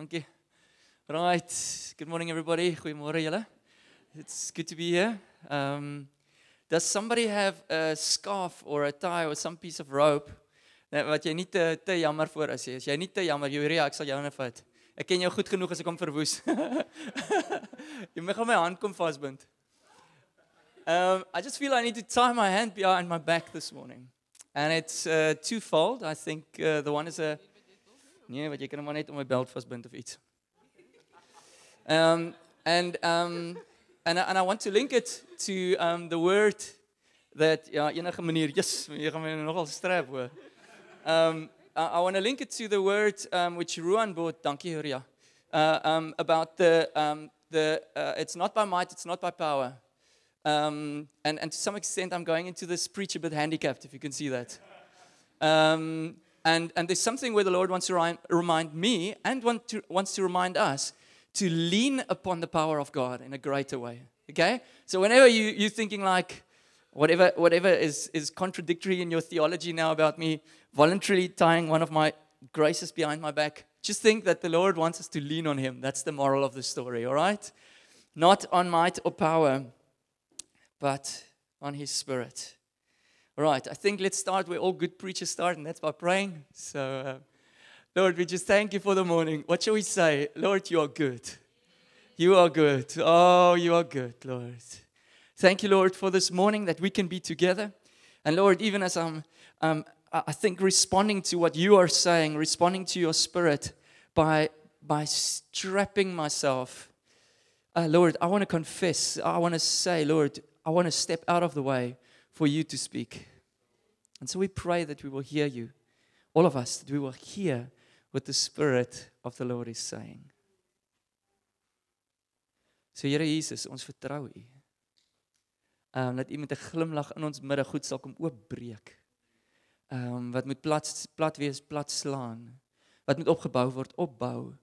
Dankie. Right. Good morning everybody. Goeiemôre julle. It's good to be here. Um does somebody have a scarf or a tie or some piece of rope net wat jy nie te te jammer voor is nie. As jy nie te jammer, Juria, ek sal jou net vat. Ek ken jou goed genoeg as ek hom verwoes. jy moet my hand kom vasbind. Um I just feel I need to tie my hand behind my back this morning. And it's uh, twofold. I think uh, the one is a Nee, wat jy kan hom maar net om my belt vasbind of iets. Um and um and and I want to link it to um the word that ja enige manier, yes, jy gaan my nogal strap hoor. Um I, I want to link it to the word um which Ruan brought, dankie Huria. Uh um about the um the uh, it's not by might, it's not by power. Um and and to some extent I'm going into this preach a bit handicapped if you can see that. Um and, and there's something where the Lord wants to remind, me and want to, wants to remind us to lean upon the power of God in a greater way. Okay? So whenever you, you're thinking like, whatever, whatever is, is contradictory in your theology now about me voluntarily tying one of my graces behind my back, just think that the Lord wants us to lean on Him. That's the moral of the story, all right? Not on might or power, but on His Spirit. Right, I think let's start where all good preachers start, and that's by praying. So, uh, Lord, we just thank you for the morning. What shall we say? Lord, you are good. You are good. Oh, you are good, Lord. Thank you, Lord, for this morning that we can be together. And Lord, even as I'm, um, I think responding to what you are saying, responding to your spirit by, by strapping myself, uh, Lord, I want to confess, I want to say, Lord, I want to step out of the way for you to speak. And so we pray that we will hear you, all of us, that we will hear what the Spirit of the Lord is saying. So Here Jesus, ons vertrou U. Ehm um, dat U met 'n glimlag in ons midde goed sal kom oopbreek. Ehm um, wat moet plat plat wees, plat slaan. Wat moet opgebou word, opbou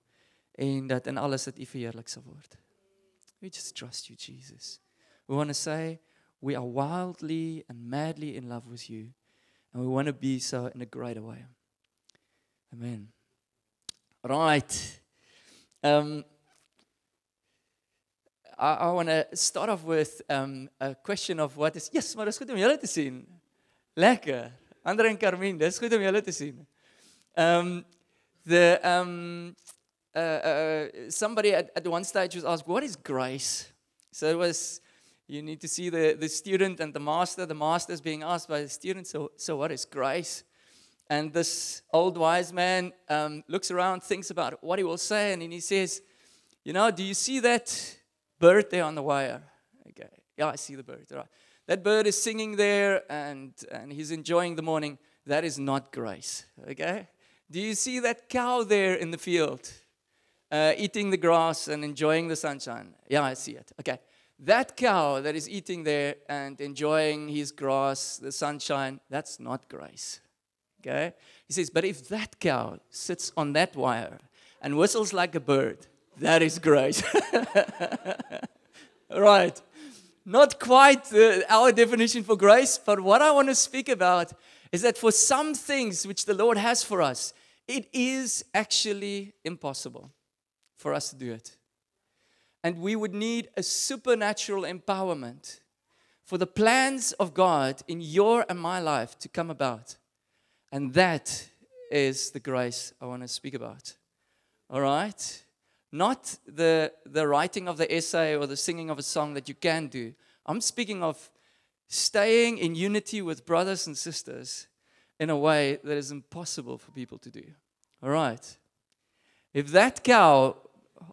en dat in alles dat U verheerlik sal word. We just trust you Jesus. We want to say we are wildly and madly in love with you and we want to be so in a greater way. Amen. Right. Um I, I want to start off with um, a question of what is Yes, maar dis goed om julle te sien. Lekker. Andre en Carmen, dis goed om julle te sien. Um the um uh, uh somebody at, at one stage was asked what is grace? So it was you need to see the, the student and the master. The master is being asked by the student, so, so what is grace? And this old wise man um, looks around, thinks about what he will say, and he says, You know, do you see that bird there on the wire? Okay, yeah, I see the bird. Right. That bird is singing there and, and he's enjoying the morning. That is not grace. Okay? Do you see that cow there in the field uh, eating the grass and enjoying the sunshine? Yeah, I see it. Okay that cow that is eating there and enjoying his grass, the sunshine, that's not grace. Okay? He says, but if that cow sits on that wire and whistles like a bird, that is grace. right. Not quite uh, our definition for grace, but what I want to speak about is that for some things which the Lord has for us, it is actually impossible for us to do it. And we would need a supernatural empowerment for the plans of God in your and my life to come about. And that is the grace I want to speak about. All right? Not the, the writing of the essay or the singing of a song that you can do. I'm speaking of staying in unity with brothers and sisters in a way that is impossible for people to do. All right? If that cow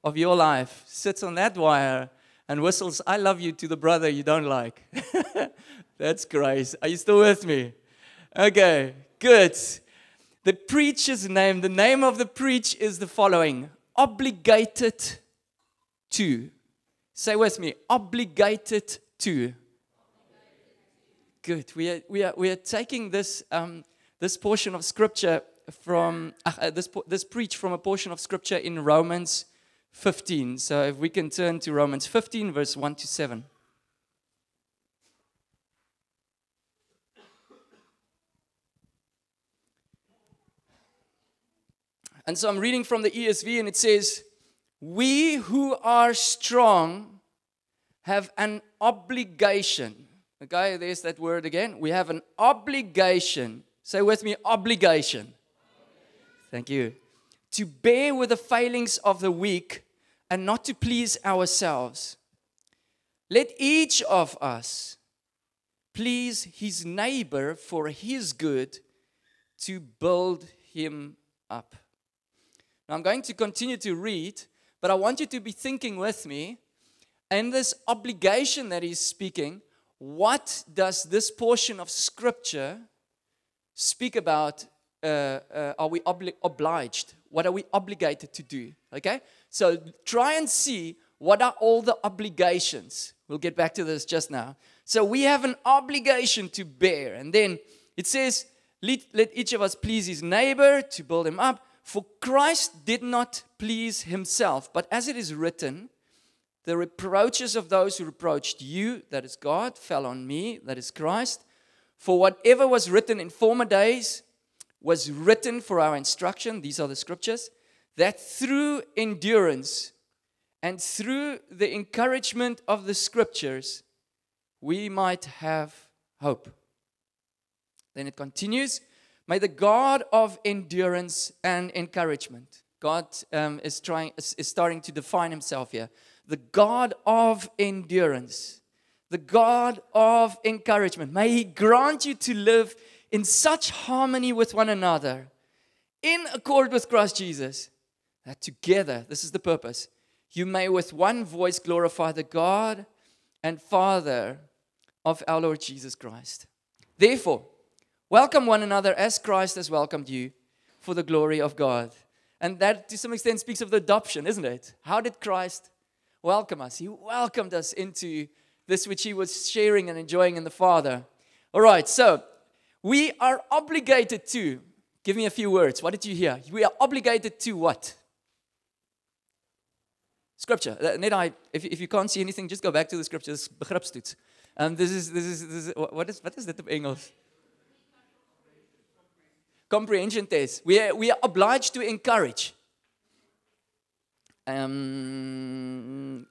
of your life sits on that wire and whistles, I love you to the brother you don't like. That's grace. Are you still with me? Okay, good. The preacher's name, the name of the preach is the following obligated to. Say with me, obligated to. Good. We are, we are, we are taking this, um, this portion of scripture from, uh, this, this preach from a portion of scripture in Romans 15. So if we can turn to Romans 15, verse 1 to 7. And so I'm reading from the ESV and it says, We who are strong have an obligation. Okay, there's that word again. We have an obligation. Say with me, obligation. Thank you. To bear with the failings of the weak and not to please ourselves. Let each of us please his neighbor for his good to build him up. Now, I'm going to continue to read, but I want you to be thinking with me. And this obligation that he's speaking, what does this portion of scripture speak about? Uh, uh, are we obli- obliged? What are we obligated to do? Okay? So try and see what are all the obligations. We'll get back to this just now. So we have an obligation to bear. And then it says, let, let each of us please his neighbor to build him up. For Christ did not please himself, but as it is written, the reproaches of those who reproached you, that is God, fell on me, that is Christ. For whatever was written in former days was written for our instruction, these are the scriptures, that through endurance and through the encouragement of the scriptures, we might have hope. Then it continues May the God of endurance and encouragement, God um, is, trying, is, is starting to define himself here. The God of endurance, the God of encouragement, may He grant you to live in such harmony with one another, in accord with Christ Jesus, that together, this is the purpose, you may with one voice glorify the God and Father of our Lord Jesus Christ. Therefore, welcome one another as Christ has welcomed you for the glory of God. And that, to some extent, speaks of the adoption, isn't it? How did Christ welcome us? He welcomed us into this which he was sharing and enjoying in the Father. All right, so we are obligated to, give me a few words. What did you hear? We are obligated to what? Scripture. Uh, I, if, if you can't see anything, just go back to the scriptures. Begripstoets. Um, this is, this is, this is, what is, what is dit op Engels? Comprehension test. We are, we are obliged to encourage. Um,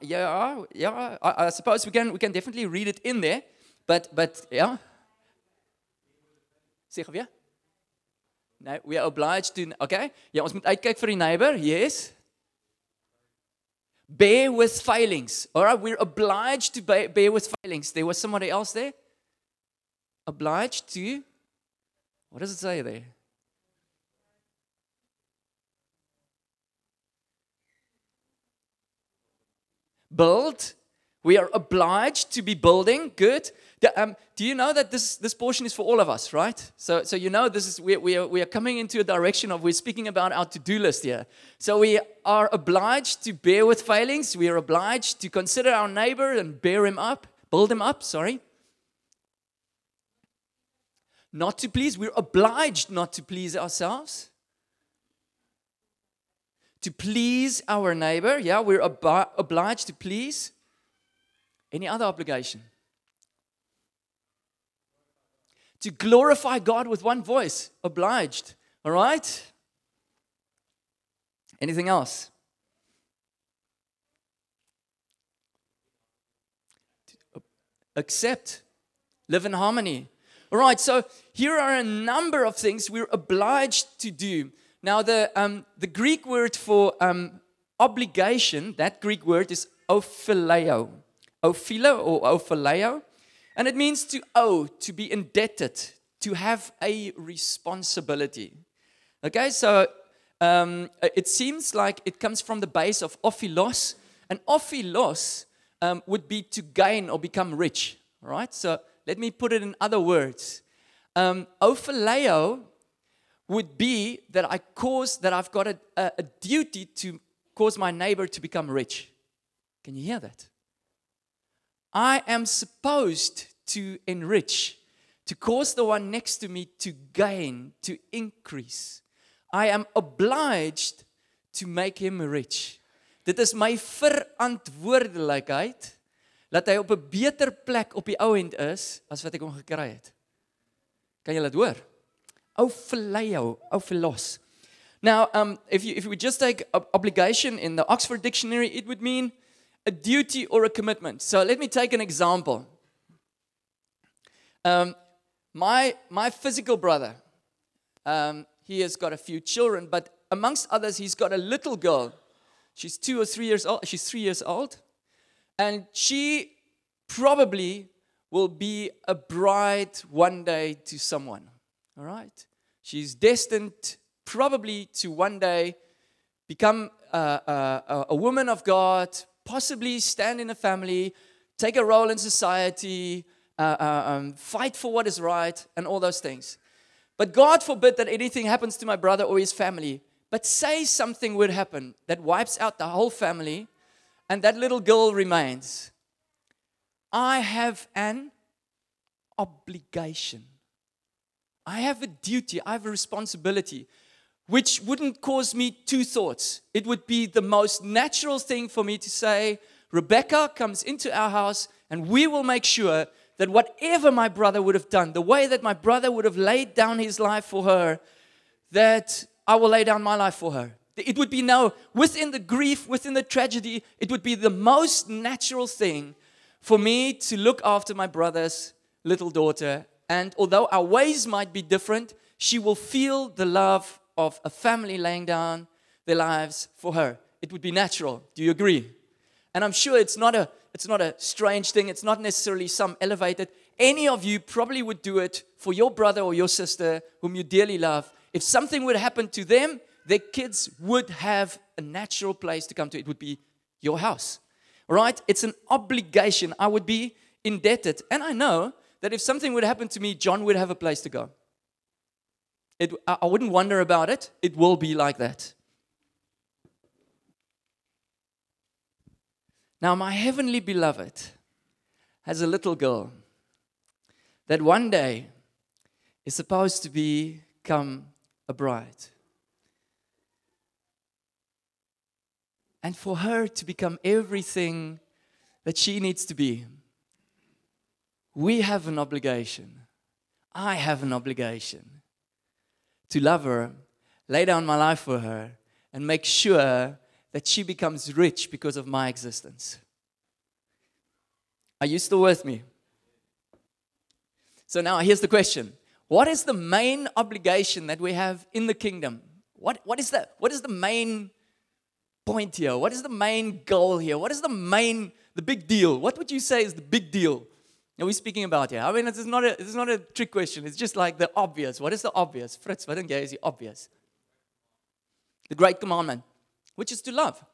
yeah, yeah. I, I suppose we can, we can definitely read it in there, but, but yeah. Nee, we are obliged to. Okay. Ja, ons moet uitkyk vir die neighbor. Yes bear with failings. All right, we're obliged to bear, with failings. There was somebody else there? Obliged to? What does it say there? Build. We are obliged to be building. Good. Um, do you know that this, this portion is for all of us, right? So, so you know this is we, we, are, we are coming into a direction of we're speaking about our to-do list here. So we are obliged to bear with failings. We are obliged to consider our neighbor and bear him up, build him up, sorry. Not to please, we're obliged not to please ourselves. To please our neighbor, yeah, we're ob- obliged to please. Any other obligation? to glorify God with one voice. Obliged. All right? Anything else? Accept. Live in harmony. All right, so here are a number of things we're obliged to do. Now, the, um, the Greek word for um, obligation, that Greek word is ophileo. Ophilo or ophileo. And it means to owe, to be indebted, to have a responsibility. Okay, so um, it seems like it comes from the base of ophilos, and ophilos um, would be to gain or become rich. Right? So let me put it in other words. Um, ophileo would be that I cause that I've got a, a, a duty to cause my neighbor to become rich. Can you hear that? I am supposed to enrich, to cause the one next to me to gain, to increase. I am obliged to make him rich. Dit is my verantwoordelikheid dat hy op 'n beter plek op die ou end is as wat ek hom gekry het. Kan jy dit hoor? Ou verlei jou, ou verlos. Now, um, if, you, if we just take obligation in the Oxford Dictionary, it would mean a duty or a commitment. So let me take an example. Um, my, my physical brother, um, he has got a few children, but amongst others, he's got a little girl. She's two or three years old. She's three years old. And she probably will be a bride one day to someone. All right? She's destined probably to one day become a, a, a woman of God, possibly stand in a family, take a role in society, uh, uh, um, fight for what is right, and all those things. But God forbid that anything happens to my brother or his family. But say something would happen that wipes out the whole family and that little girl remains. I have an obligation. I have a duty, I have a responsibility, which wouldn't cause me two thoughts. It would be the most natural thing for me to say, Rebecca comes into our house, and we will make sure that whatever my brother would have done, the way that my brother would have laid down his life for her, that I will lay down my life for her. It would be now, within the grief, within the tragedy, it would be the most natural thing for me to look after my brother's little daughter. And although our ways might be different, she will feel the love of a family laying down their lives for her. It would be natural. Do you agree? And I'm sure it's not a it's not a strange thing. It's not necessarily some elevated. Any of you probably would do it for your brother or your sister whom you dearly love. If something would happen to them, their kids would have a natural place to come to. It would be your house. Right? It's an obligation. I would be indebted. And I know that if something would happen to me, John would have a place to go. It, I wouldn't wonder about it. It will be like that. Now, my heavenly beloved has a little girl that one day is supposed to become a bride. And for her to become everything that she needs to be, we have an obligation. I have an obligation to love her, lay down my life for her, and make sure that she becomes rich because of my existence. Are you still with me? So now here's the question What is the main obligation that we have in the kingdom? What, what, is, the, what is the main point here? What is the main goal here? What is the main, the big deal? What would you say is the big deal are we speaking about here? I mean, it's not a, it's not a trick question. It's just like the obvious. What is the obvious? Fritz, what in is the obvious? The great commandment which is to love.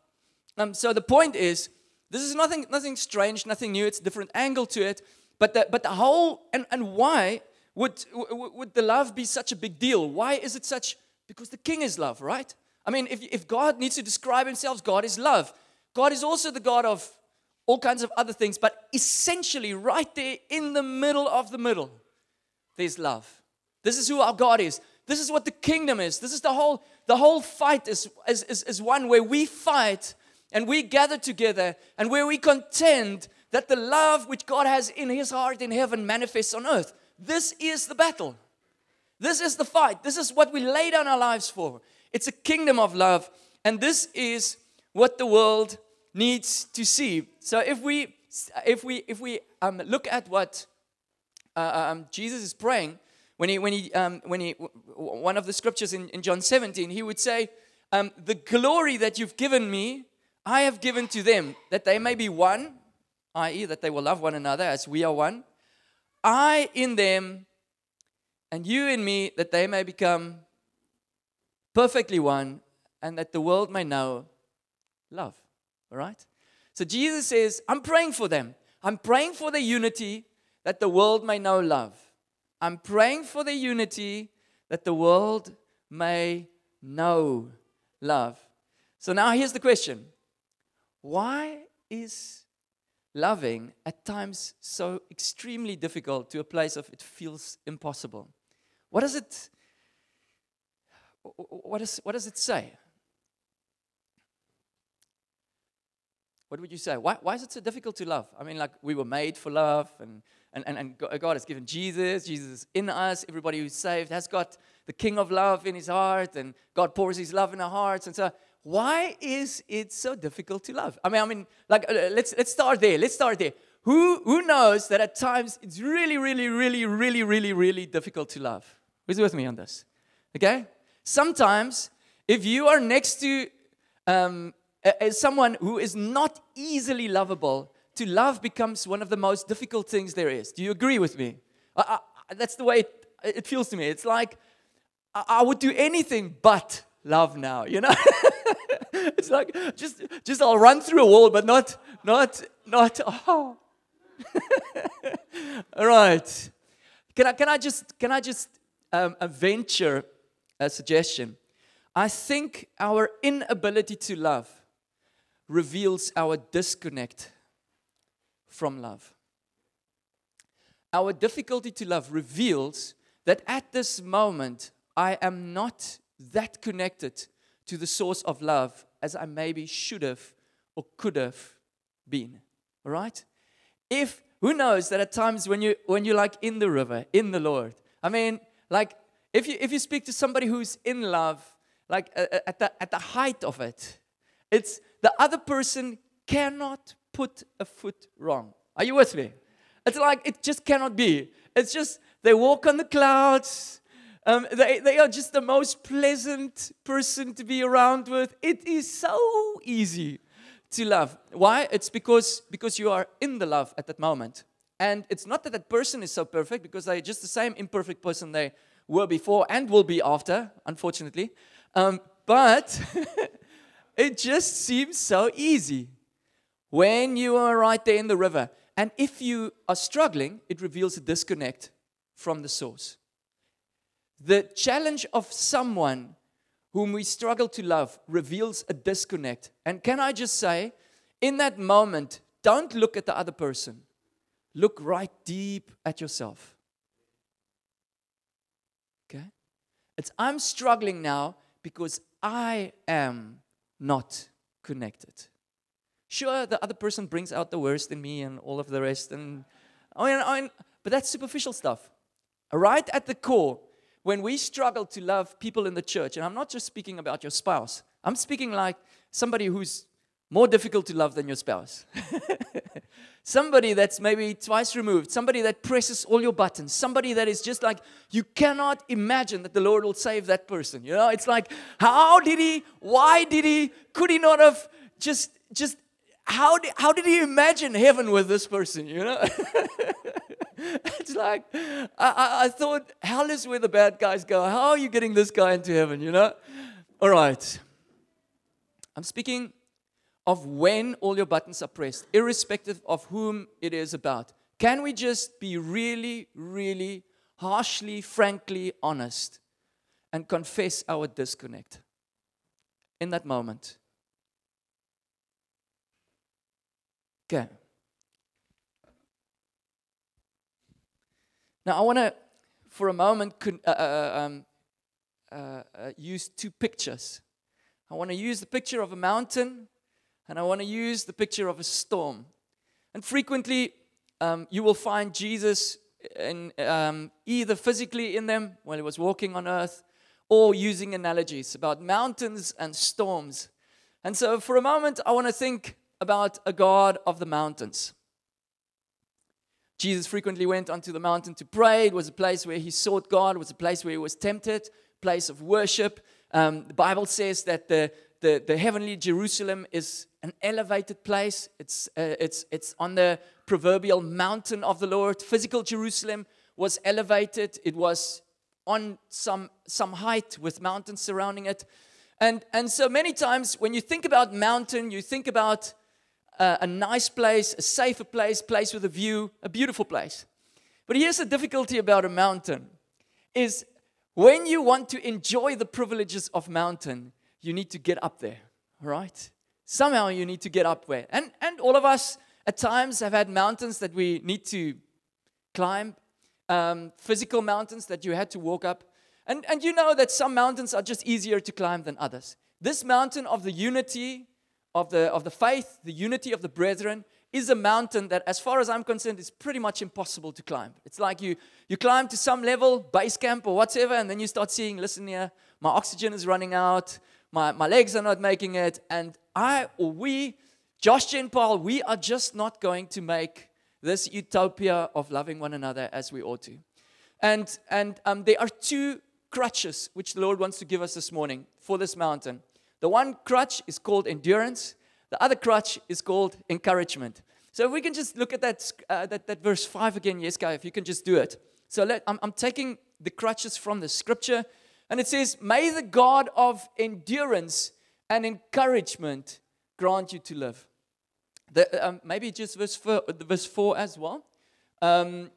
Um, so the point is, this is nothing, nothing strange, nothing new. It's a different angle to it. But the, but the whole, and, and why would, would the love be such a big deal? Why is it such? Because the king is love, right? I mean, if, if God needs to describe himself, God is love. God is also the God of all kinds of other things, but essentially, right there in the middle of the middle, there's love. This is who our God is. This is what the kingdom is. This is the whole, the whole fight is, is, is, is one where we fight and we gather together and where we contend that the love which God has in his heart in heaven manifests on earth. This is the battle. This is the fight. This is what we lay down our lives for. It's a kingdom of love, and this is what the world needs to see. So if we if we if we um, look at what uh, um, Jesus is praying, when he, when he, um, when he, one of the scriptures in, in John 17, he would say, um, The glory that you've given me, I have given to them, that they may be one, i.e., that they will love one another as we are one. I in them, and you in me, that they may become perfectly one, and that the world may know love. All right? So Jesus says, I'm praying for them. I'm praying for the unity that the world may know love. I'm praying for the unity that the world may know love. So now here's the question Why is loving at times so extremely difficult to a place of it feels impossible? What does it what, is, what does it say? What would you say? Why, why is it so difficult to love? I mean, like we were made for love and and, and, and God has given Jesus. Jesus is in us. Everybody who's saved has got the king of love in his heart and God pours his love in our hearts. And so, why is it so difficult to love? I mean, I mean, like, uh, let's, let's start there. Let's start there. Who, who knows that at times it's really, really, really, really, really, really difficult to love? Who's with me on this? Okay? Sometimes, if you are next to um, someone who is not easily lovable, to love becomes one of the most difficult things there is. Do you agree with me? I, I, that's the way it, it, feels to me. It's like I, I would do anything but love now, you know? it's like just just I'll run through a wall, but not not not oh. All right. Can I can I just can I just um, venture a suggestion? I think our inability to love reveals our disconnect from love. Our difficulty to love reveals that at this moment, I am not that connected to the source of love as I maybe should have or could have been. All right? If, who knows that at times when, you, when you're like in the river, in the Lord, I mean, like if you, if you speak to somebody who's in love, like at the, at the height of it, it's the other person cannot put a foot wrong. Are you with me? It's like it just cannot be. It's just they walk on the clouds. Um, they, they are just the most pleasant person to be around with. It is so easy to love. Why? It's because because you are in the love at that moment. And it's not that that person is so perfect because they're just the same imperfect person they were before and will be after, unfortunately. Um, but It just seems so easy when you are right there in the river. And if you are struggling, it reveals a disconnect from the source. The challenge of someone whom we struggle to love reveals a disconnect. And can I just say, in that moment, don't look at the other person, look right deep at yourself. Okay? It's I'm struggling now because I am not connected. Sure, the other person brings out the worst in me and all of the rest, and I mean, I mean, but that's superficial stuff. Right at the core, when we struggle to love people in the church, and I'm not just speaking about your spouse, I'm speaking like somebody who's more difficult to love than your spouse. somebody that's maybe twice removed, somebody that presses all your buttons, somebody that is just like, you cannot imagine that the Lord will save that person. You know, it's like, how did he, why did he, could he not have just, just, how did, how did he imagine heaven with this person, you know? it's like, I, I, I thought, hell is where the bad guys go. How are you getting this guy into heaven, you know? All right. I'm speaking of when all your buttons are pressed, irrespective of whom it is about. Can we just be really, really harshly, frankly honest and confess our disconnect in that moment? Okay. Now, I want to, for a moment, uh, uh, um, uh, uh, use two pictures. I want to use the picture of a mountain and I want to use the picture of a storm. And frequently, um, you will find Jesus in, um, either physically in them while he was walking on earth or using analogies about mountains and storms. And so, for a moment, I want to think about a God of the mountains. Jesus frequently went onto the mountain to pray. It was a place where he sought God, it was a place where he was tempted, place of worship. Um, the Bible says that the, the, the heavenly Jerusalem is an elevated place. It's, uh, it's, it's on the proverbial mountain of the Lord. Physical Jerusalem was elevated, it was on some, some height with mountains surrounding it. And, and so many times when you think about mountain, you think about uh, a nice place, a safer place, place with a view, a beautiful place. But here's the difficulty about a mountain is when you want to enjoy the privileges of mountain, you need to get up there, right? Somehow you need to get up where. And, and all of us at times have had mountains that we need to climb, um, physical mountains that you had to walk up. And, and you know that some mountains are just easier to climb than others. This mountain of the unity of the, of the faith, the unity of the brethren, is a mountain that, as far as I'm concerned, is pretty much impossible to climb. It's like you, you climb to some level, base camp or whatever, and then you start seeing, listen here, my oxygen is running out, my, my legs are not making it, and I or we, Josh and Paul, we are just not going to make this utopia of loving one another as we ought to. And, and um, there are two crutches which the Lord wants to give us this morning for this mountain. The one crutch is called endurance, the other crutch is called encouragement. So if we can just look at that, uh, that, that verse 5 again, yes, guy, if you can just do it. So let, I'm, I'm taking the crutches from the scripture, and it says, May the God of endurance and encouragement grant you to live. The, um, maybe just verse 4, verse 4 as well. Um,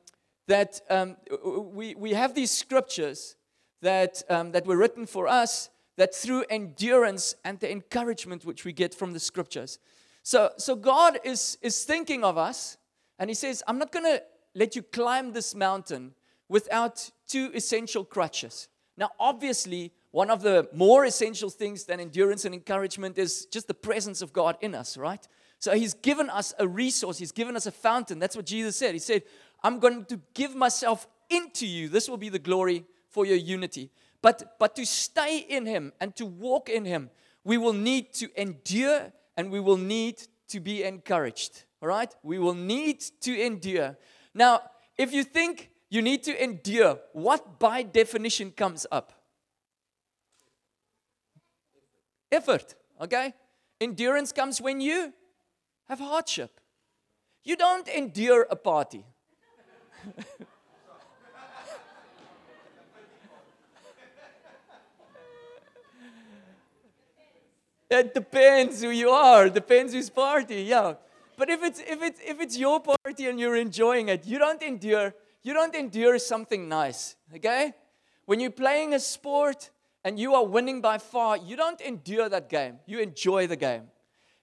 that um, we, we have these scriptures that, um, that were written for us that through endurance and the encouragement which we get from the scriptures. So, so God is, is thinking of us, and He says, I'm not going to let you climb this mountain without two essential crutches. Now, obviously, one of the more essential things than endurance and encouragement is just the presence of God in us, right? So He's given us a resource, He's given us a fountain. That's what Jesus said. He said, I'm going to give myself into you. This will be the glory for your unity. But, but to stay in Him and to walk in Him, we will need to endure and we will need to be encouraged. All right? We will need to endure. Now, if you think you need to endure, what by definition comes up? Effort. Okay? Endurance comes when you have hardship. You don't endure a party. It depends who you are. Depends whose party. Yeah. But if it's if it's if it's your party and you're enjoying it, you don't endure you don't endure something nice. Okay? When you're playing a sport and you are winning by far, you don't endure that game. You enjoy the game.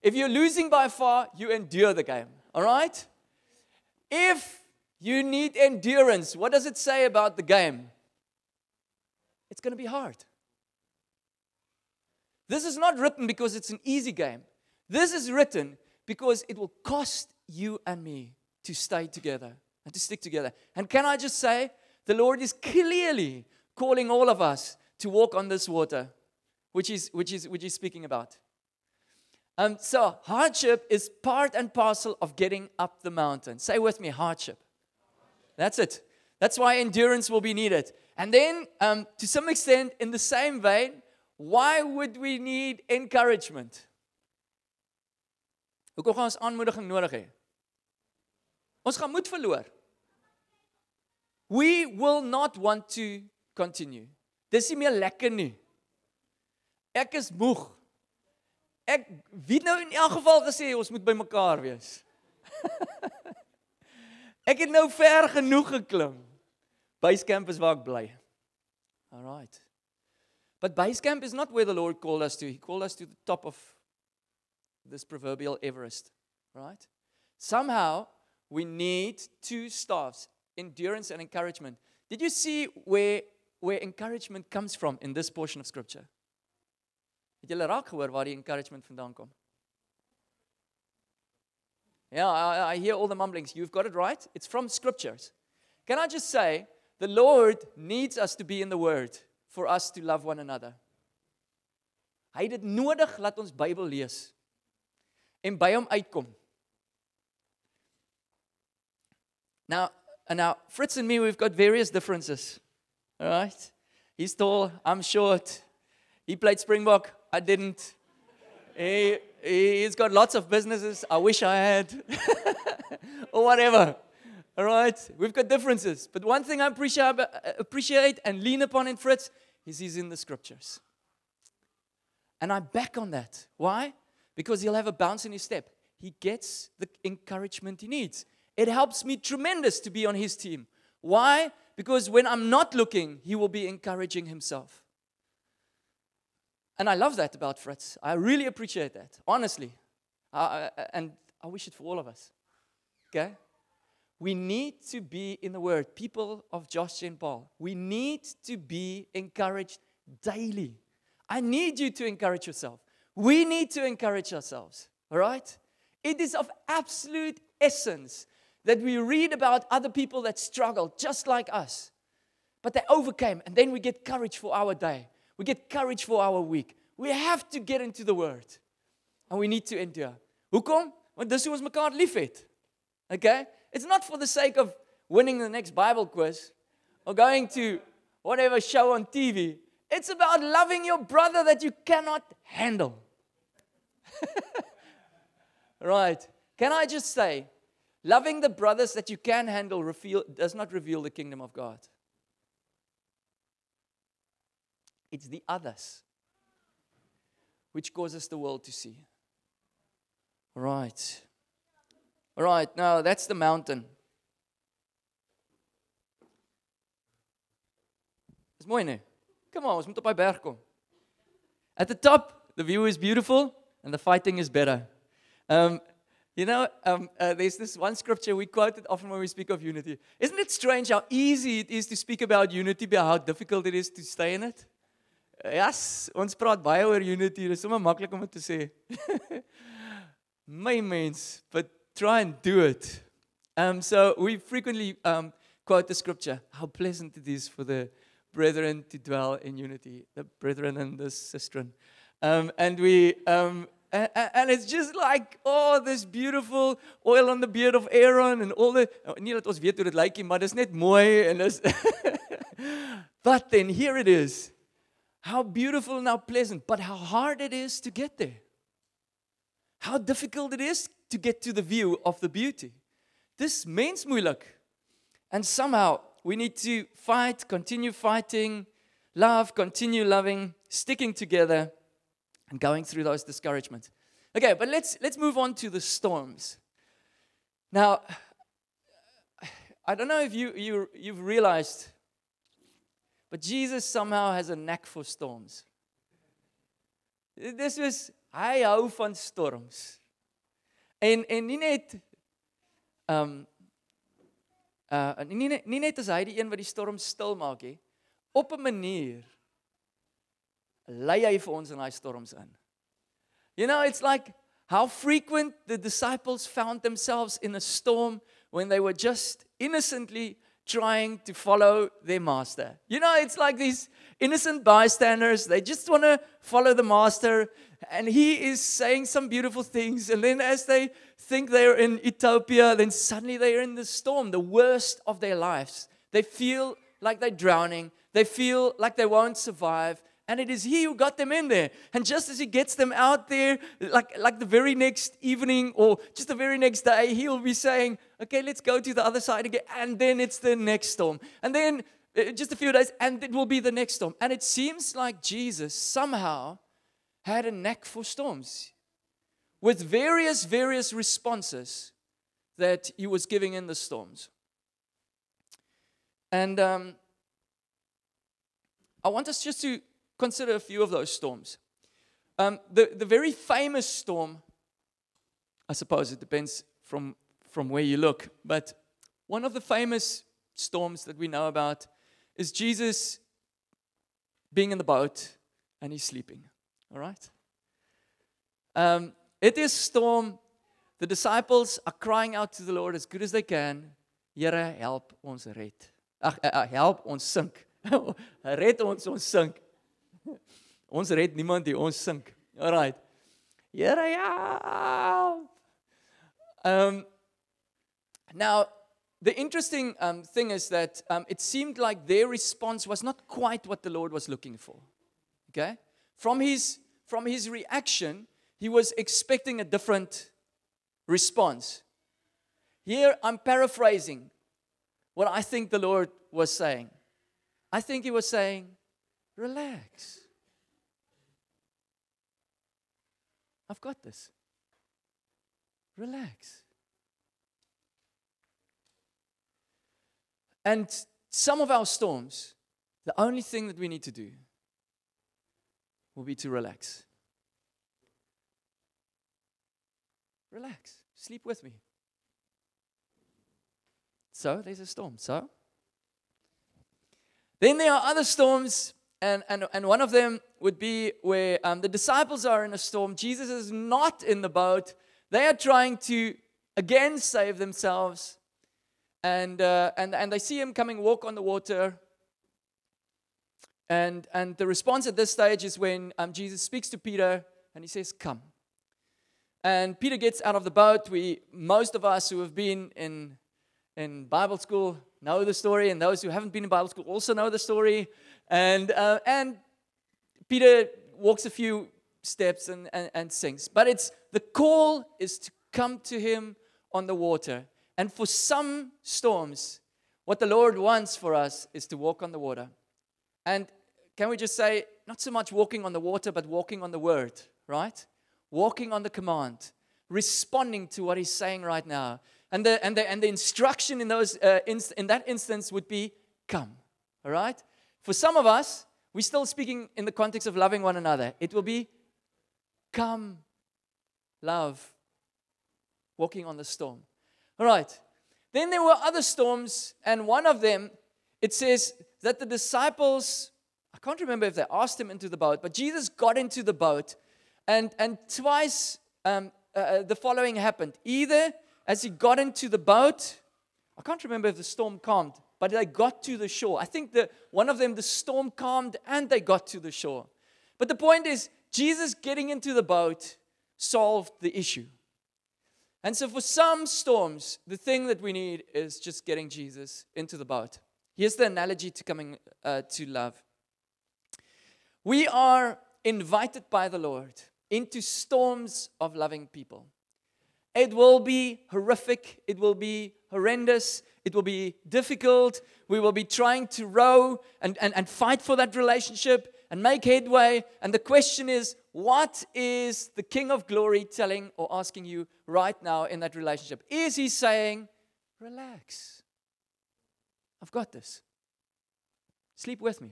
If you're losing by far, you endure the game. All right? If you need endurance, what does it say about the game? It's going to be hard. This is not written because it's an easy game. This is written because it will cost you and me to stay together and to stick together. And can I just say, the Lord is clearly calling all of us to walk on this water, which is which is which is speaking about. Um, so hardship is part and parcel of getting up the mountain. Say with me, hardship. That's it. That's why endurance will be needed. And then, um, to some extent, in the same vein, why would we need encouragement? Hoekom gaan ons aanmoediging nodig hê? Ons gaan moed verloor. We will not want to continue. Dis nie meer lekker nie. Ek is moeg. Ek wie nou in elk geval gesê ons moet by mekaar wees. ek het nou ver genoeg geklim. Basecamp is waar ek bly. All right. But base camp is not where the Lord called us to. He called us to the top of this proverbial Everest, right? Somehow we need two staffs endurance and encouragement. Did you see where, where encouragement comes from in this portion of scripture? Het julle raak gehoor waar die encouragement vandaan kom? Yeah, I, I hear all the mumblings. You've got it right. It's from scriptures. Can I just say, the Lord needs us to be in the Word for us to love one another. Hy het dit nodig laat ons Bybel lees en by hom uitkom. Now, and now Fritz and me we've got various differences. All right? He's tall, I'm short. He played Springbok, I didn't. He, he's got lots of businesses I wish I had. or whatever. All right? We've got differences. But one thing I appreciate, and lean upon in Fritz is he's in the scriptures. And I back on that. Why? Because he'll have a bounce in his step. He gets the encouragement he needs. It helps me tremendous to be on his team. Why? Because when I'm not looking, he will be encouraging himself. And I love that about Fritz. I really appreciate that, honestly. And I wish it for all of us. Okay? We need to be in the Word, people of Josh and Paul. We need to be encouraged daily. I need you to encourage yourself. We need to encourage ourselves, all right? It is of absolute essence that we read about other people that struggled just like us, but they overcame, and then we get courage for our day. We get courage for our week. We have to get into the word. And we need to endure. Hoekom? Want dis hoe ons mekaar liefhet. Okay? It's not for the sake of winning the next Bible quiz or going to whatever show on TV. It's about loving your brother that you cannot handle. right. Can I just say, loving the brothers that you can handle reveal, does not reveal the kingdom of God. It's the others which causes the world to see. Right. All right, now that's the mountain. Dis mooi nee. Come on, ons moet op by berg kom. At the top, the view is beautiful and the fighting is better. Um, you know, um, uh, there's this one scripture we quote it often when we speak of unity. Isn't it strange how easy it is to speak about unity, but how difficult it is to stay in it? Yes, ons praat baie oor unity. Is sommer maklik om dit te sê. My means, but try and do it. Um, so we frequently um, quote the scripture: "How pleasant it is for the brethren to dwell in unity." The brethren and the sistren, um, and we. Um, and, it's just like, oh, this beautiful oil on the beard of Aaron and all the. Oh, nie dat ons weet hoe dit lyk nie, maar dis net mooi en but then here it is. How beautiful and how pleasant, but how hard it is to get there. How difficult it is to get to the view of the beauty. This means moeilik. And somehow we need to fight, continue fighting, love, continue loving, sticking together, and going through those discouragements. Okay, but let's let's move on to the storms. Now, I don't know if you, you you've realized but Jesus somehow has a knack for storms. Dis is hy hou van storms. En en nie net um, uh nie nie, nie net as hy die een wat die storm stil maak nie. Op 'n manier lei hy vir ons in daai storms in. You know, it's like how frequent the disciples found themselves in a storm when they were just innocently trying to follow their master. You know, it's like these innocent bystanders, they just want to follow the master, and he is saying some beautiful things. And then, as they think they're in Utopia, then suddenly they're in the storm, the worst of their lives. They feel like they're drowning, they feel like they won't survive. And it is he who got them in there. And just as he gets them out there, like, like the very next evening or just the very next day, he'll be saying, Okay, let's go to the other side again. And then it's the next storm. And then uh, just a few days, and it will be the next storm. And it seems like Jesus somehow had a knack for storms with various, various responses that he was giving in the storms. And um, I want us just to consider a few of those storms. Um, the, the very famous storm, I suppose it depends from, from where you look, but one of the famous storms that we know about is Jesus being in the boat and he's sleeping. All right? Um, it is storm. The disciples are crying out to the Lord as good as they can. Here, help ons red. Ag, uh, help ons sink. red ons ons sink. Ons red niemand nie, ons sink. Alright. Here ja. Um now the interesting um, thing is that um, it seemed like their response was not quite what the Lord was looking for. Okay? From his from his reaction, he was expecting a different response. Here I'm paraphrasing what I think the Lord was saying. I think he was saying, Relax. I've got this. Relax. And some of our storms, the only thing that we need to do will be to relax. Relax. Sleep with me. So there's a storm. So then there are other storms and, and, and one of them would be where um, the disciples are in a storm. Jesus is not in the boat. They are trying to again save themselves. And, uh, and, and they see him coming walk on the water. And, and the response at this stage is when um, Jesus speaks to Peter and he says, Come. And Peter gets out of the boat. We, most of us who have been in, in Bible school know the story, and those who haven't been in Bible school also know the story. And, uh, and Peter walks a few steps and, and, and sinks. But it's the call is to come to him on the water. And for some storms, what the Lord wants for us is to walk on the water. And can we just say, not so much walking on the water, but walking on the word, right? Walking on the command, responding to what he's saying right now. And the, and the, and the instruction in, those, uh, in, in that instance would be, come, all right? For some of us, we're still speaking in the context of loving one another. It will be, come, love, walking on the storm. All right. Then there were other storms, and one of them, it says that the disciples, I can't remember if they asked him into the boat, but Jesus got into the boat, and, and twice um, uh, uh the following happened. Either as he got into the boat, I can't remember if the storm calmed, but they got to the shore. I think that one of them, the storm calmed and they got to the shore. But the point is, Jesus getting into the boat solved the issue. And so, for some storms, the thing that we need is just getting Jesus into the boat. Here's the analogy to coming uh, to love. We are invited by the Lord into storms of loving people. It will be horrific, it will be horrendous, it will be difficult. We will be trying to row and, and, and fight for that relationship and make headway. And the question is, what is the King of Glory telling or asking you right now in that relationship? Is he saying, relax? I've got this. Sleep with me.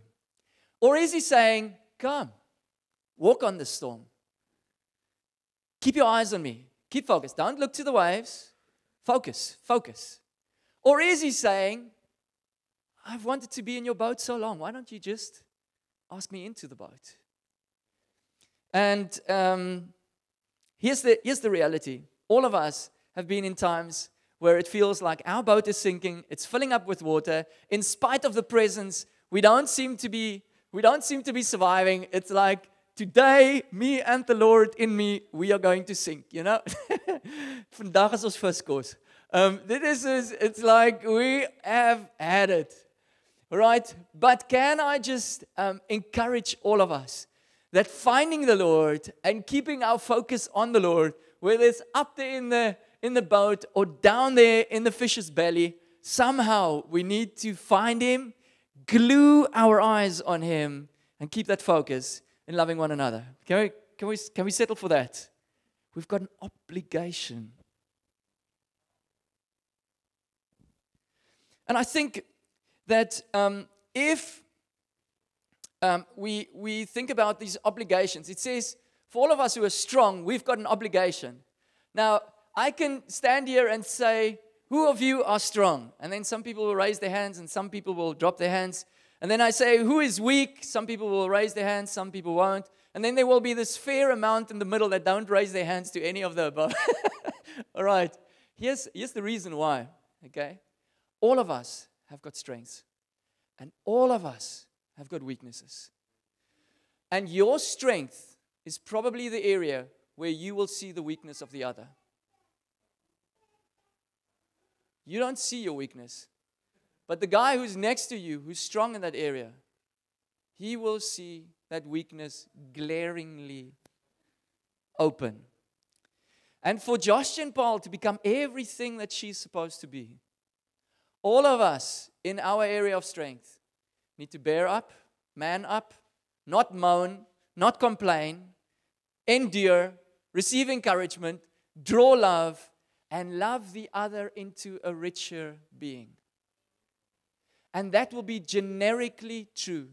Or is he saying, come, walk on the storm? Keep your eyes on me. Keep focused. Don't look to the waves. Focus, focus. Or is he saying, I've wanted to be in your boat so long. Why don't you just ask me into the boat? And um, here's, the, here's the reality all of us have been in times where it feels like our boat is sinking, it's filling up with water. In spite of the presence, we don't seem to be, we don't seem to be surviving. It's like, today, me and the Lord in me, we are going to sink, you know? Vandaag is ons viskos. Um, this is, it's like we have had it, right? But can I just um, encourage all of us that finding the Lord and keeping our focus on the Lord, whether it's up there in the in the boat or down there in the fish's belly, somehow we need to find him, glue our eyes on him, and keep that focus in loving one another. Can we, can we, can we settle for that? We've got an obligation. And I think that um, if um, we, we think about these obligations. It says, for all of us who are strong, we've got an obligation. Now, I can stand here and say, Who of you are strong? And then some people will raise their hands and some people will drop their hands. And then I say, Who is weak? Some people will raise their hands, some people won't. And then there will be this fair amount in the middle that don't raise their hands to any of the above. all right. Here's, here's the reason why. Okay? All of us have got strengths. And all of us have got weaknesses. And your strength is probably the area where you will see the weakness of the other. You don't see your weakness. But the guy who's next to you, who's strong in that area, he will see that weakness glaringly open. And for Josh and Paarl to become everything that she's supposed to be, all of us in our area of strength need to bear up, man up, not moan, not complain, endure, receive encouragement, draw love, and love the other into a richer being. And that will be generically true.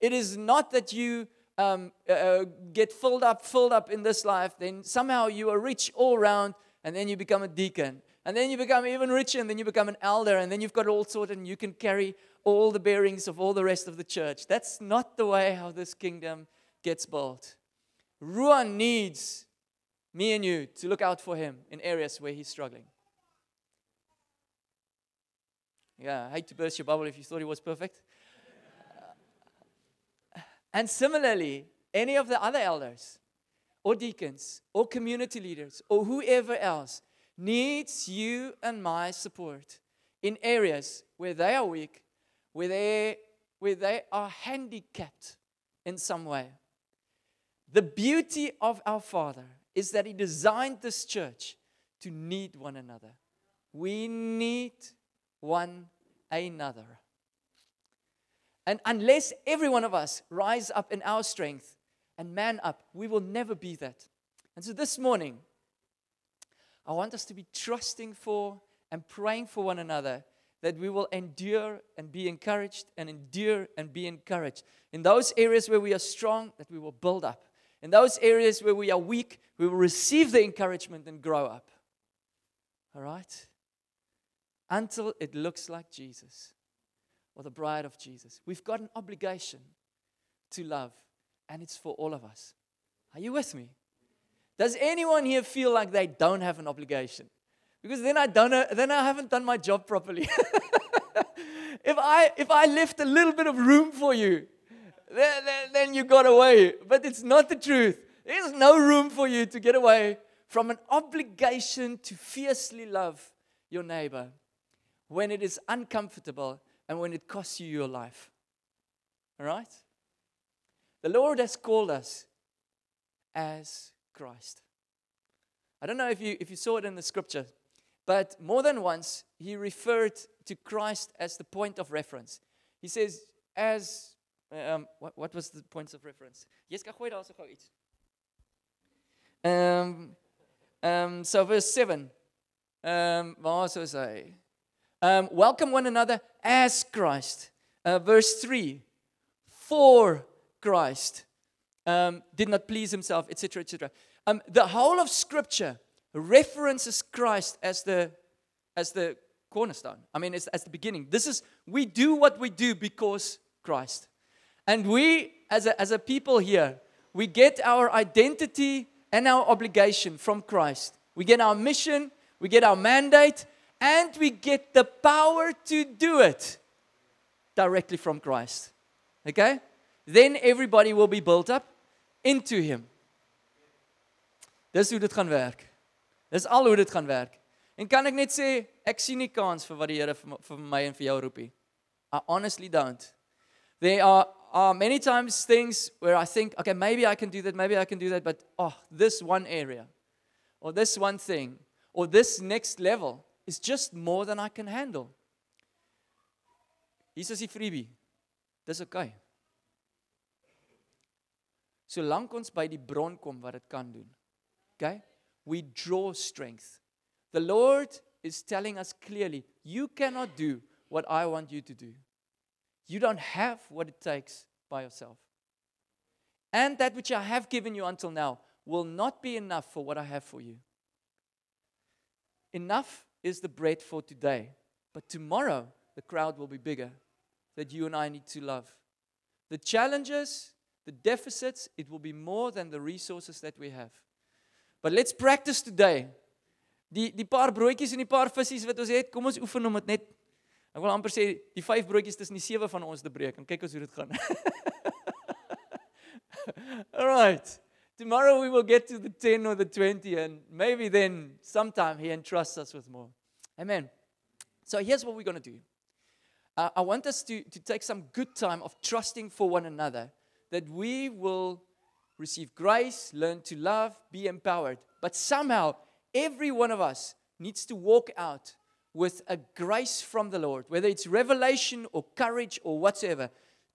It is not that you um, uh, uh get filled up, filled up in this life, then somehow you are rich all around, and then you become a deacon. And then you become even richer, and then you become an elder, and then you've got all sorted, and you can carry all the bearings of all the rest of the church. That's not the way how this kingdom gets built. Ruah needs me and you, to look out for him in areas where he's struggling. Yeah, I hate to burst your bubble if you thought he was perfect. Uh, and similarly, any of the other elders or deacons or community leaders or whoever else needs you and my support in areas where they are weak, where they, where they are handicapped in some way. The beauty of our Father is that He designed this church to need one another. We need one another. And unless every one of us rise up in our strength and man up, we will never be that. And so this morning, I want us to be trusting for and praying for one another that we will endure and be encouraged and endure and be encouraged. In those areas where we are strong, that we will build up. In those areas where we are weak, we will receive the encouragement and grow up. All right? Until it looks like Jesus or the bride of Jesus. We've got an obligation to love, and it's for all of us. Are you with me? Does anyone here feel like they don't have an obligation? Because then I don't know, then I haven't done my job properly. if I if I left a little bit of room for you, then, then, then you got away. But it's not the truth. There's no room for you to get away from an obligation to fiercely love your neighbor when it is uncomfortable and when it costs you your life. All right? The Lord has called us as Christ. I don't know if you, if you saw it in the scripture, but more than once he referred to Christ as the point of reference. He says, as, um, what, what was the points of reference? Yes, so. Um, um, so verse 7. Um? Um, welcome one another as Christ. Uh, verse 3. For Christ. Um, did not please himself, etc., etc. Um, the whole of Scripture references Christ as the, as the cornerstone. I mean, as, as the beginning. This is, we do what we do because Christ. And we, as a, as a people here, we get our identity and our obligation from Christ. We get our mission, we get our mandate, and we get the power to do it directly from Christ. Okay? Then everybody will be built up into Him. Dis hoe dit gaan werk. Dis al hoe dit gaan werk. En kan ek net sê ek sien nie kans vir wat die Here vir, my en vir jou roep nie. I honestly don't. There are are many times things where I think, okay, maybe I can do that, maybe I can do that, but oh, this one area or this one thing or this next level is just more than I can handle. Is die freebie. Dis okay. Solank ons by die bron kom wat dit kan doen. Okay? We draw strength. The Lord is telling us clearly, you cannot do what I want you to do. You don't have what it takes by yourself. And that which I have given you until now will not be enough for what I have for you. Enough is the bread for today, but tomorrow the crowd will be bigger that you and I need to love. The challenges, the deficits, it will be more than the resources that we have. But let's practice today. Die die paar broodjies en die paar visse wat ons het, kom ons oefen om dit net Ek wil amper sê die vyf broodjies tussen die sewe van ons te breek en kyk ons hoe dit gaan. All right. Tomorrow we will get to the 10 or the 20 and maybe then sometime he entrusts us with more. Amen. So here's what we're going to do. Uh, I want us to, to take some good time of trusting for one another that we will receive grace, learn to love, be empowered. But somehow, every one of us needs to walk out with a grace from the Lord, whether it's revelation or courage or whatsoever,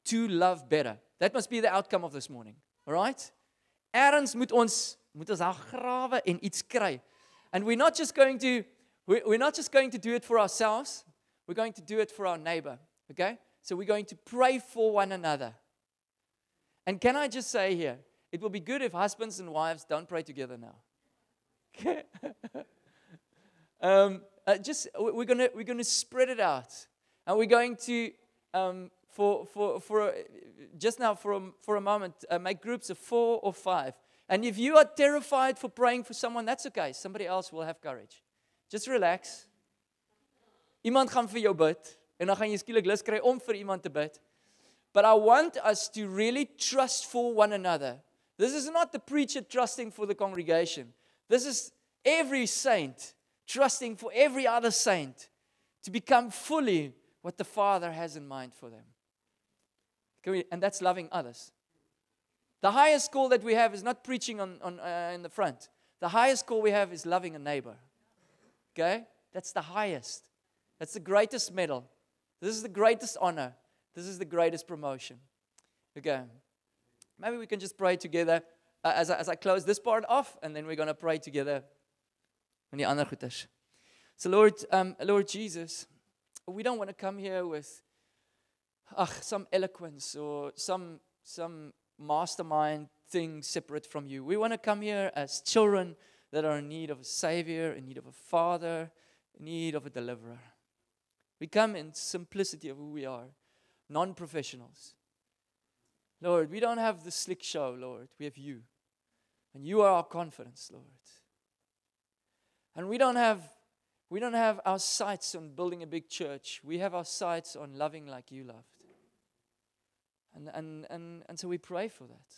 to love better. That must be the outcome of this morning. All right? Erns moet ons moet ons daar grawe en iets kry. And we're not just going to we're not just going to do it for ourselves. We're going to do it for our neighbor. Okay? So we're going to pray for one another. And can I just say here, it will be good if husbands and wives don't pray together now. Um, uh, just we're gonna we're gonna spread it out, and we're going to um, for for for a, just now for a, for a moment uh, make groups of four or five, And if you are terrified for praying for someone, that's okay. Somebody else will have courage. Just relax. Iemand gaan vir jou bid en dan gaan jy skielik lus kry om vir iemand te bid. But I want us to really trust for one another. This is not the preacher trusting for the congregation. This is every saint trusting for every other saint to become fully what the Father has in mind for them. We, and that's loving others. The highest call that we have is not preaching on, on, uh, in the front. The highest call we have is loving a neighbor. Okay? That's the highest. That's the greatest medal. This is the greatest honor. This is the greatest promotion. Okay. Maybe we can just pray together uh, as, I, as I close this part off, and then we're going to pray together. So, Lord, um, Lord Jesus, we don't want to come here with ach, some eloquence or some, some mastermind thing separate from you. We want to come here as children that are in need of a savior, in need of a father, in need of a deliverer. We come in simplicity of who we are, non professionals. Lord, we don't have the slick show, Lord. We have you. And you are our confidence, Lord. And we don't have we don't have our sights on building a big church. We have our sights on loving like you loved. And, and, and, and so we pray for that.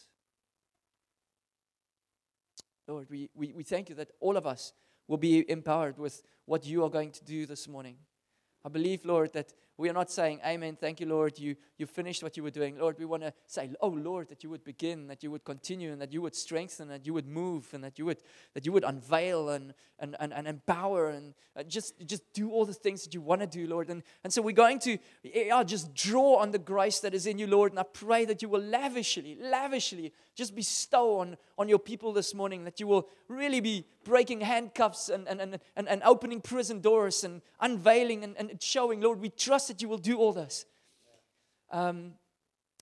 Lord, we, we, we thank you that all of us will be empowered with what you are going to do this morning. I believe, Lord, that we are not saying, Amen, thank you, Lord, you, you finished what you were doing. Lord, we want to say, Oh, Lord, that you would begin, that you would continue, and that you would strengthen, that you would move, and that you would, that you would unveil and, and, and, and empower and uh, just, just do all the things that you want to do, Lord. And, and so we're going to yeah, just draw on the grace that is in you, Lord. And I pray that you will lavishly, lavishly just bestow on, on your people this morning, that you will really be breaking handcuffs and, and, and, and, and opening prison doors and unveiling and, and showing, Lord, we trust that you will do all this. Um,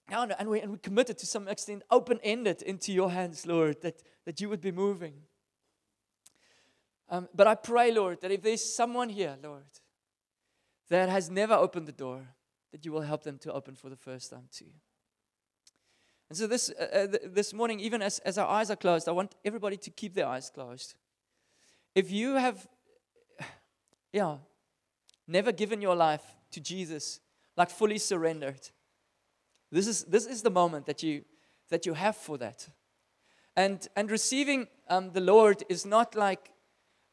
and, we, and we committed to some extent, open ended into your hands, Lord, that, that you would be moving. Um, but I pray, Lord, that if there's someone here, Lord, that has never opened the door, that you will help them to open for the first time too. And so this, uh, uh this morning, even as, as our eyes are closed, I want everybody to keep their eyes closed. If you have, yeah, never given your life to Jesus, like fully surrendered, this is, this is the moment that you, that you have for that. And, and receiving um, the Lord is not like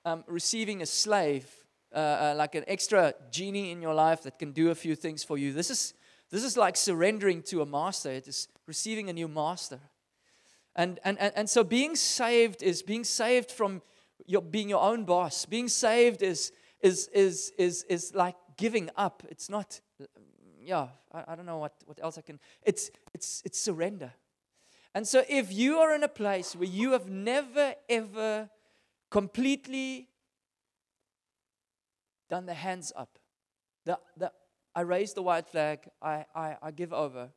um, receiving a slave, uh, uh, like an extra genie in your life that can do a few things for you. This is, this is like surrendering to a master, it is receiving a new master. And, and, and, and so being saved is being saved from your, being your own boss. Being saved is, is, is, is, is like giving up. It's not, yeah, I, I don't know what, what else I can, it's, it's, it's surrender. And so if you are in a place where you have never, ever completely done the hands up, the, the, I raise the white flag, I, I, I give over.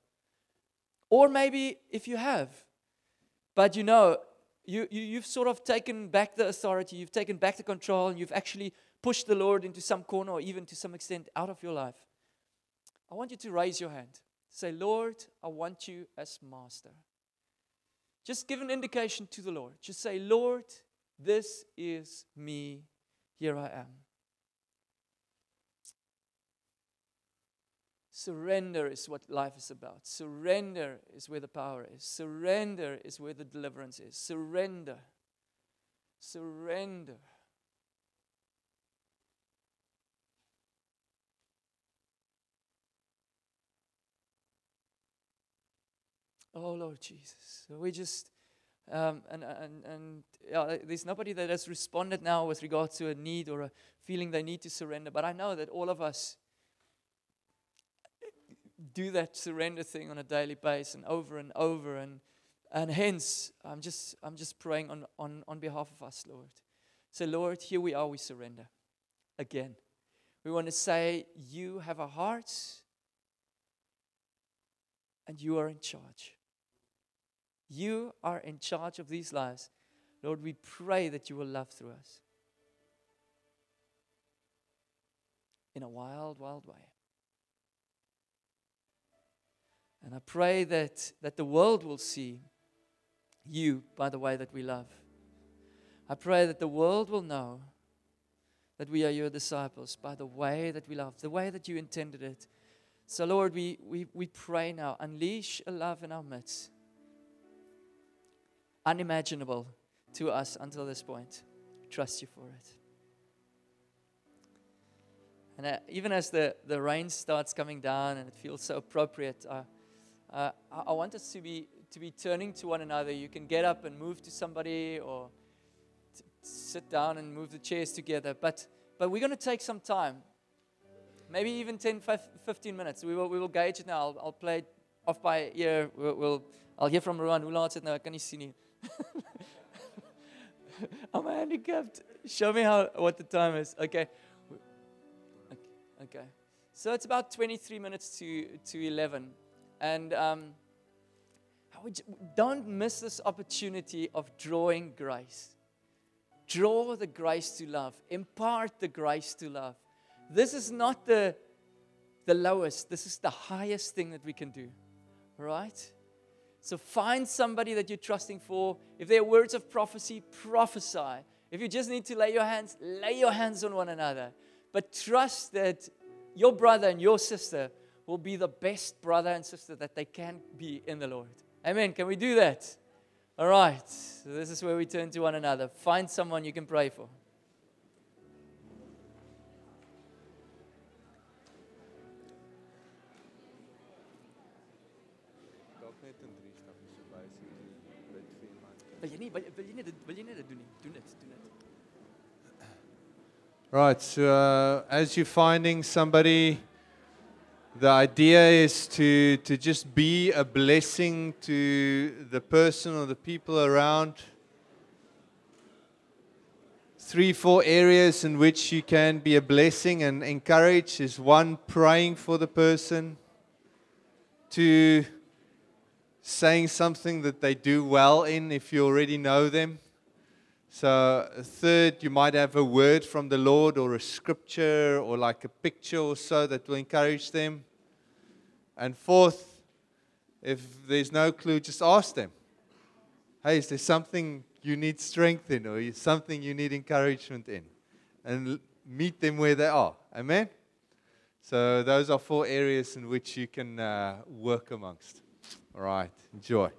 Or maybe if you have, but you know, you, you, you've sort of taken back the authority, you've taken back the control, and you've actually pushed the Lord into some corner or even to some extent out of your life. I want you to raise your hand. Say, Lord, I want you as master. Just give an indication to the Lord. Just say, Lord, this is me. Here I am. Surrender is what life is about. Surrender is where the power is. Surrender is where the deliverance is. Surrender. Surrender. Oh, Lord Jesus. We just, um, and, and, and yeah, there's nobody that has responded now with regard to a need or a feeling they need to surrender. But I know that all of us do that surrender thing on a daily basis and over and over. And, and hence, I'm just, I'm just praying on, on, on behalf of us, Lord. So, Lord, here we are, we surrender again. We want to say, You have our hearts and you are in charge. You are in charge of these lives. Lord, we pray that you will love through us in a wild, wild way. And I pray that, that the world will see you by the way that we love. I pray that the world will know that we are your disciples by the way that we love, the way that you intended it. So, Lord, we, we, we pray now, unleash a love in our midst, unimaginable to us until this point. Trust you for it. And uh, even as the, the rain starts coming down and it feels so appropriate, uh, uh, I, I want us to be, to be turning to one another. You can get up and move to somebody or t- sit down and move the chairs together. But, but we're going to take some time, maybe even 10, 15 minutes. We will, we will gauge it now. I'll, I'll play it off by ear. We'll, we'll, I'll hear from Rowan. Hoe laat is nou? Ek kan nie. I'm handicapped. Show me how what the time is. Okay. Okay. So it's about 23 minutes to, to 11. And um, don't miss this opportunity of drawing grace. Draw the grace to love, impart the grace to love. This is not the, the lowest, this is the highest thing that we can do. Right? So find somebody that you're trusting for. If there are words of prophecy, prophesy. If you just need to lay your hands, lay your hands on one another. But trust that your brother and your sister will be the best brother and sister that they can be in the Lord. Amen. Can we do that? All right. So this is where we turn to one another. Find someone you can pray for. Right, so uh, as you're finding somebody, the idea is to, to just be a blessing to the person or the people around. Three, four areas in which you can be a blessing and encourage is one, praying for the person, two, saying something that they do well in if you already know them. So, third, you might have a word from the Lord or a scripture or like a picture or so that will encourage them. And fourth, if there's no clue, just ask them Hey, is there something you need strength in or something you need encouragement in? And meet them where they are. Amen? So, those are four areas in which you can uh, work amongst. All right, enjoy.